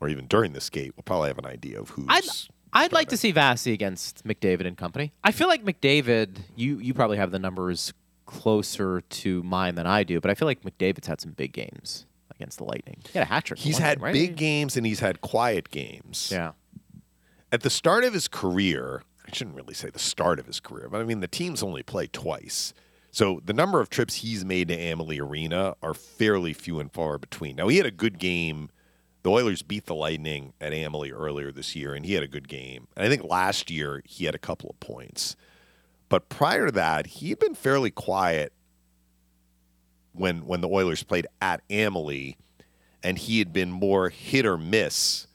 or even during the skate, we'll probably have an idea of who's. I'd I'd like to see Vassy against McDavid and company. I feel like McDavid. You you probably have the numbers closer to mine than I do, but I feel like McDavid's had some big games against the Lightning. He had a hat trick. He's had game, right? big games and he's had quiet games. Yeah. At the start of his career, I shouldn't really say the start of his career, but I mean the teams only play twice. So the number of trips he's made to Amalie Arena are fairly few and far between. Now he had a good game. The Oilers beat the Lightning at Amalie earlier this year, and he had a good game. And I think last year he had a couple of points. But prior to that, he had been fairly quiet when when the Oilers played at Amalie, and he had been more hit or miss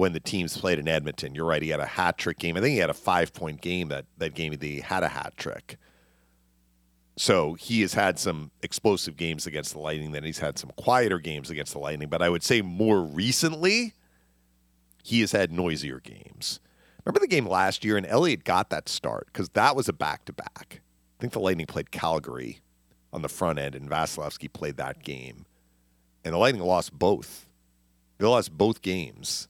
when the teams played in Edmonton. You're right; he had a hat trick game. I think he had a five point game that that game. He had a hat trick. So he has had some explosive games against the Lightning. Then he's had some quieter games against the Lightning. But I would say more recently, he has had noisier games. Remember the game last year, and Elliott got that start because that was a back to back. I think the Lightning played Calgary on the front end, and Vasilevskiy played that game. And the Lightning lost both. They lost both games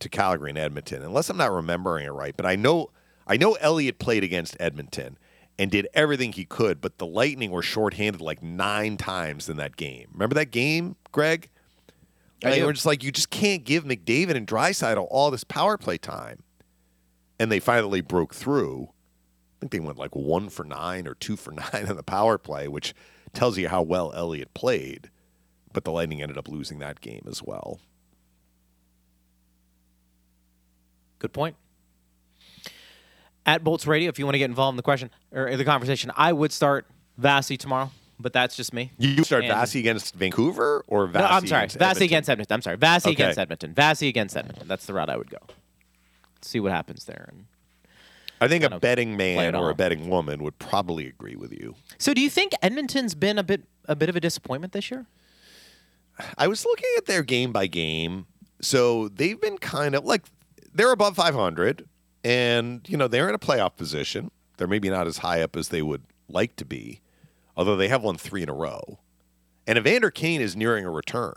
to Calgary and Edmonton, unless I'm not remembering it right. But I know I know Elliott played against Edmonton and did everything he could, but the Lightning were shorthanded like nine times in that game. Remember that game, Greg? And they were just like, you just can't give McDavid and Draisaitl all this power play time. And they finally broke through. I think they went like one for nine or two for [laughs] nine on the power play, which tells you how well Elliott played. But the Lightning ended up losing that game as well. Good point. At Bolts Radio, if you want to get involved in the question or the conversation, I would start Vasi tomorrow, but that's just me. You start And- Vasi against Vancouver or Vasi No, I'm sorry. against Vasi Edmonton? against Edmonton. I'm sorry. Vasi Okay. against Edmonton. Vasi against Edmonton. That's the route I would go. See what happens there. And I think a betting man or a betting woman would probably agree with you. so, do you think Edmonton's been a bit a bit of a disappointment this year? I was looking at their game by game. So they've been kind of like they're above 500 and you know they're in a playoff position. They're maybe not as high up as they would like to be, although they have won 3 in a row. And Evander Kane is nearing a return.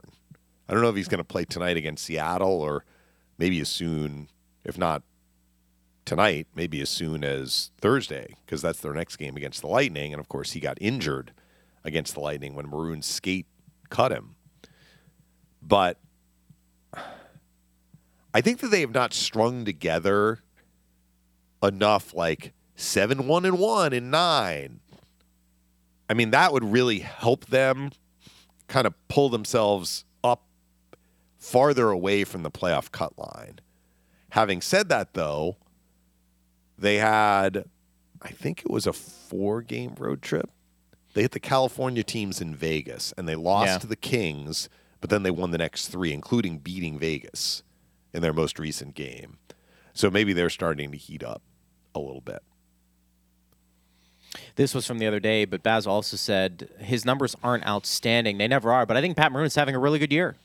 I don't know if he's going to play tonight against Seattle or maybe as soon if not tonight, maybe as soon as Thursday because that's their next game against the Lightning and of course he got injured against the Lightning when Maroon's skate cut him. But I think that they have not strung together enough like 7 1 and 1 and 9. I mean, that would really help them kind of pull themselves up farther away from the playoff cut line. Having said that, though, they had, I think it was a four game road trip. They hit the California teams in Vegas and they lost Yeah. to the Kings, but then they won the next three, including beating Vegas in their most recent game. So maybe they're starting to heat up a little bit. This was from the other day, but Baz also said his numbers aren't outstanding. They never are, but I think Pat Maroon's having a really good year.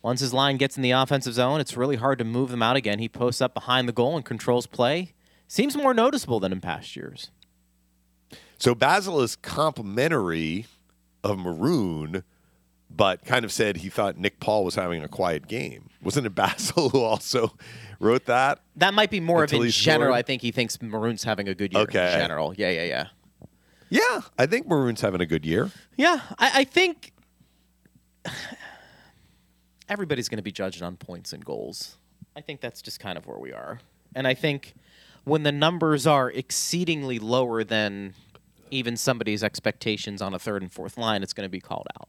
Once his line gets in the offensive zone, it's really hard to move them out again. He posts up behind the goal and controls play. Seems more noticeable than in past years. So Basil is complimentary of Maroon, but kind of said he thought Nick Paul was having a quiet game. Wasn't it Basil who also wrote that? That might be more of in general. scored? I think he thinks Maroon's having a good year Okay. in general. Yeah, yeah, yeah. Yeah, I think Maroon's having a good year. Yeah, I, I think [sighs] everybody's going to be judged on points and goals. I think that's just kind of where we are. And I think when the numbers are exceedingly lower than even somebody's expectations on a third and fourth line, it's going to be called out.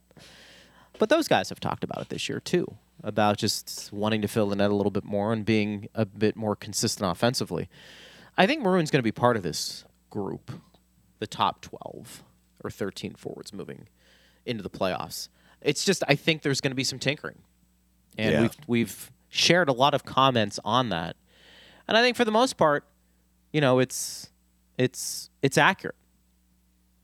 But those guys have talked about it this year too, about just wanting to fill the net a little bit more and being a bit more consistent offensively. I think Maroon's going to be part of this group, the top 12 or 13 forwards moving into the playoffs. It's just I think there's going to be some tinkering. And Yeah. we've we've shared a lot of comments on that. And I think for the most part, you know, it's it's it's accurate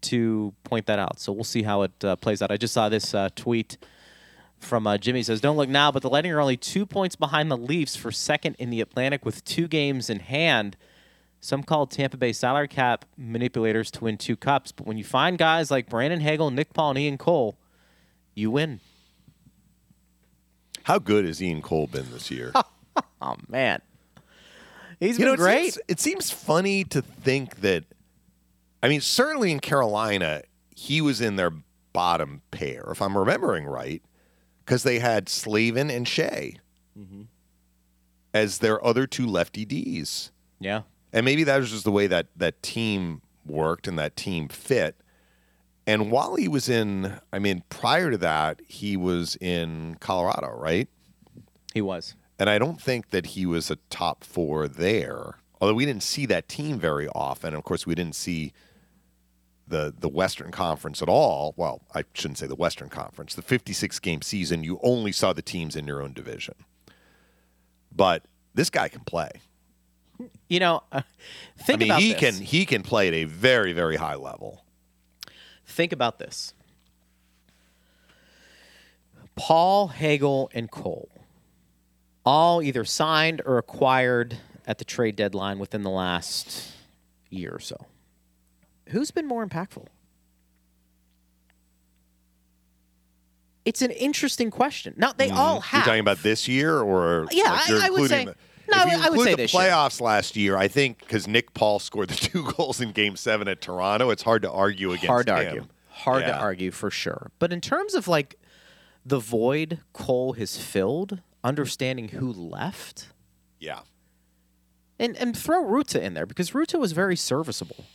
to point that out. So we'll see how it uh, plays out. I just saw this uh, tweet from uh, Jimmy says, "Don't look now, but the Lightning are only two points behind the Leafs for second in the Atlantic with two games in hand. Some called Tampa Bay salary cap manipulators to win two cups, but when you find guys like Brandon Hagel, Nick Paul, and Ian Cole, you win. How good has Ian Cole been this year? [laughs] Oh man, he's you been know, great. Seems, it seems funny to think that. I mean, certainly in Carolina, he was in their bottom pair, if I'm remembering right, because they had Slavin and Skjei Mm-hmm. as their other two lefty Ds. yeah, And maybe that was just the way that that team worked and that team fit. And while he was in, I mean, prior to that, he was in Colorado, right? he was. And I don't think that he was a top four there. Although we didn't see that team very often. Of course, we didn't see the the Western Conference at all. Well, I shouldn't say the Western Conference. The 56 game season, you only saw the teams in your own division. But this guy can play. You know, uh, I mean, about he this. can he can play at a very very high level. Think about this. Paul, Hagel, and Cole, all either signed or acquired at the trade deadline within the last year or so. Who's been more impactful? It's an interesting question. Now they mm-hmm. all have. You're talking about this year, or Yeah, like I- I would say- the- No, I would say the this year. playoffs last year, I think because Nick Paul scored the [laughs] two goals in Game Seven at Toronto, it's hard to argue against hard to him. argue. Hard to argue for sure. But in terms of like the void Cole has filled, understanding who left, Yeah, and and throw Rutta in there because Rutta was very serviceable.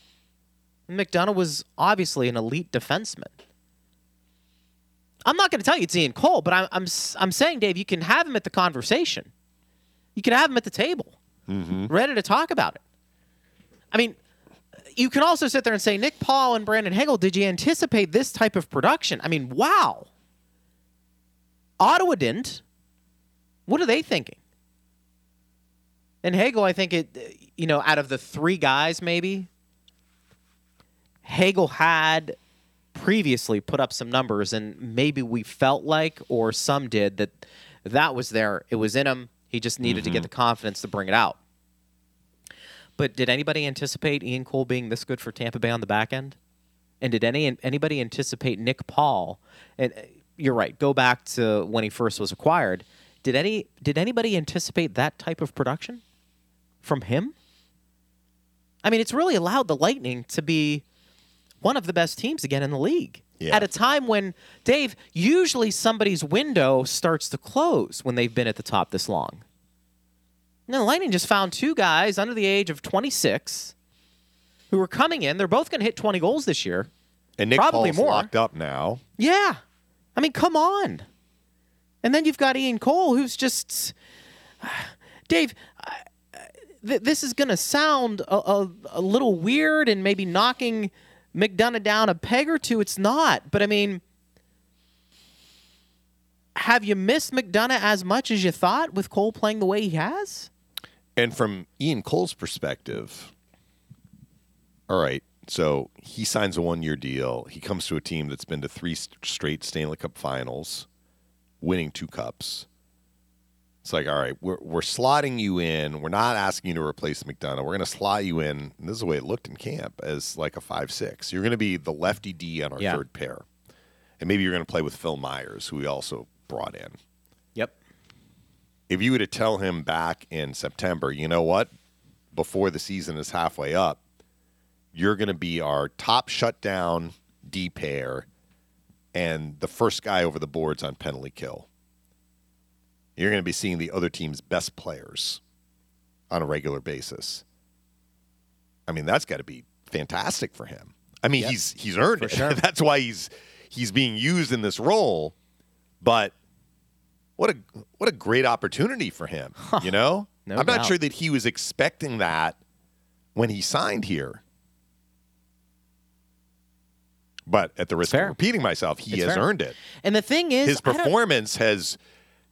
McDonagh was obviously an elite defenseman. I'm not going to tell you it's Ian Cole, but I'm, I'm I'm saying, Dave, you can have him at the conversation. You can have him at the table, mm-hmm. ready to talk about it. I mean, you can also sit there and say, Nick Paul and Brandon Hagel, did you anticipate this type of production? I mean, wow. Ottawa didn't. What are they thinking? And Hagel, I think it, you know, out of the three guys, maybe Hagel had previously put up some numbers, and maybe we felt like, or some did, that that was there. It was in him. He just needed to get the confidence to bring it out. But did anybody anticipate Ian Cole being this good for Tampa Bay on the back end? And did any anybody anticipate Nick Paul? And uh, you're right. Go back to when he first was acquired. Did any did anybody anticipate that type of production from him? I mean, it's really allowed the Lightning to be one of the best teams again in the league. Yeah. At a time when Dave, usually somebody's window starts to close when they've been at the top this long. No, the Lightning just found two guys under the age of 26 who were coming in. They're both going to hit 20 goals this year. and Nick Probably Paul's more. locked up now. Yeah. I mean, come on. And then you've got Ian Cole, who's just. [sighs] Dave, th- this is going to sound a, a, a little weird and maybe knocking McDonagh down a peg or two. It's not. But I mean, have you missed McDonagh as much as you thought with Cole playing the way he has? And from Ian Cole's perspective, all right, so he signs a one year deal. He comes to a team that's been to three straight Stanley Cup finals, winning two cups. It's like, all right, we're, we're slotting you in. We're not asking you to replace McDonagh. We're going to slot you in. And this is the way it looked in camp as like a 5 6. You're going to be the lefty D on our Yeah. third pair. And maybe you're going to play with Phil Myers, who we also brought in Yep. if you were to tell him back in September, you know what, before the season is halfway up, you're going to be our top shutdown D pair and the first guy over the boards on penalty kill. You're going to be seeing the other team's best players on a regular basis. I mean, that's got to be fantastic for him. I mean, Yep. he's he's earned For it. sure. [laughs] that's why he's he's being used in this role. But what a what a great opportunity for him. [laughs] You know, No I'm doubt. not sure that he was expecting that when he signed here. But at the risk of repeating myself, he It's has fair. earned it. And the thing is, His performance has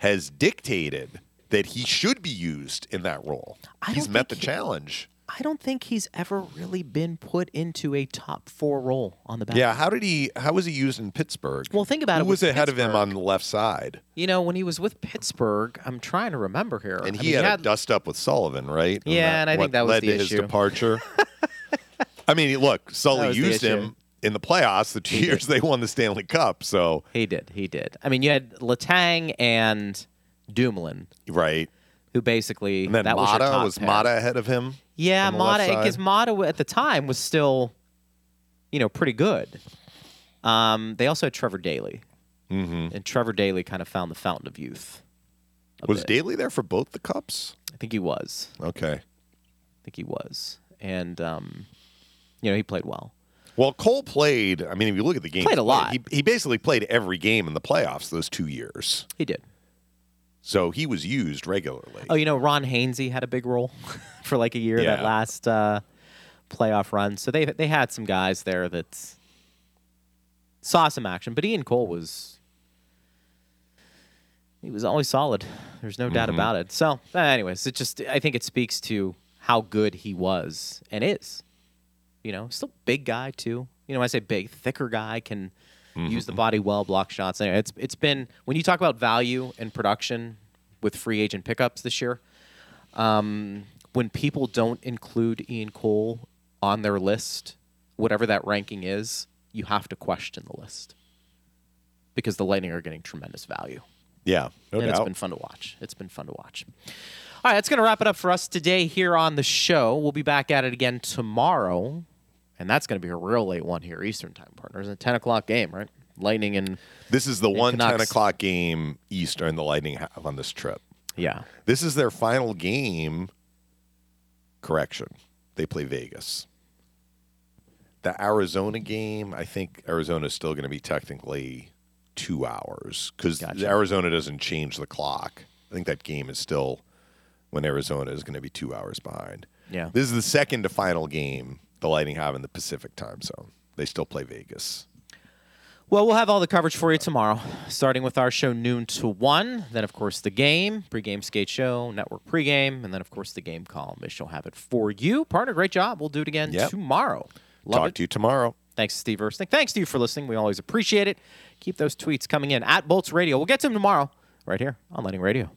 has dictated that he should be used in that role. I He's met the he- challenge. I don't think he's ever really been put into a top four role on the back. Yeah, how did he? How was he used in Pittsburgh? Well, think about Who it was with ahead of him on the left side? You know, when he was with Pittsburgh, I'm trying to remember here. And I he mean, had, a dust up with Sullivan, right? Yeah, and I think that was led the to his departure. [laughs] I mean, look, Sully That was used him in the playoffs the two He years did. they won the Stanley Cup. So He did. He did. I mean, you had Letang and Dumoulin, right, who basically and then that was, Maatta was pair. Maatta ahead of him. Yeah, Maatta, because? Maatta at the time was still, you know, pretty good. Um, they also had Trevor Daley, Mm-hmm. and Trevor Daley kind of found the fountain of youth. Was bit. Daley there for both the cups? I think he was. Okay. I think he was, and um, you know, he played well. Well, Cole played. I mean, if you look at the game, Played a lot. He, he basically played every game in the playoffs those two years. He did. So he was used regularly. Oh, you know, Ron Hainsey had a big role [laughs] for like a year that last uh, playoff run. So they they had some guys there that saw some action, but Ian Cole was he was always solid. There's no Mm-hmm. doubt about it. So, anyways, it just I think it speaks to how good he was and is. You know, still big guy too. You know, when I say big, thicker guy can use the body well, block shots. Anyway, it's it's been when you talk about value and production with free agent pickups this year. Um, when people don't include Ian Cole on their list, whatever that ranking is, you have to question the list because the Lightning are getting tremendous value yeah, no and it's doubt. been fun to watch. It's been fun to watch. All right, that's going to wrap it up for us today here on the show. We'll be back at it again tomorrow, and that's going to be a real late one here, Eastern time, partners. A 10 o'clock game, right? Lightning and This is the one 10 o'clock game Eastern the Lightning have on this trip. yeah, This is their final game. Correction. They play Vegas. The Arizona game, I think Arizona is still going to be technically two hours because Gotcha. Arizona doesn't change the clock. I think that game is still when Arizona is going to be two hours behind. Yeah. This is the second to final game the Lightning have in the Pacific time zone. They still play Vegas. Well, we'll have all the coverage for you tomorrow, starting with our show noon to one. Then, of course, the game, pregame skate show, network pregame, and then, of course, the game column. Will have it for you. Partner, great job. We'll do it again Yep. tomorrow. Love Talk it. to you tomorrow. Thanks, Steve Ersnick. Thanks to you for listening. We always appreciate it. Keep those tweets coming in at Bolts Radio. We'll get to them tomorrow, right here on Lightning Radio.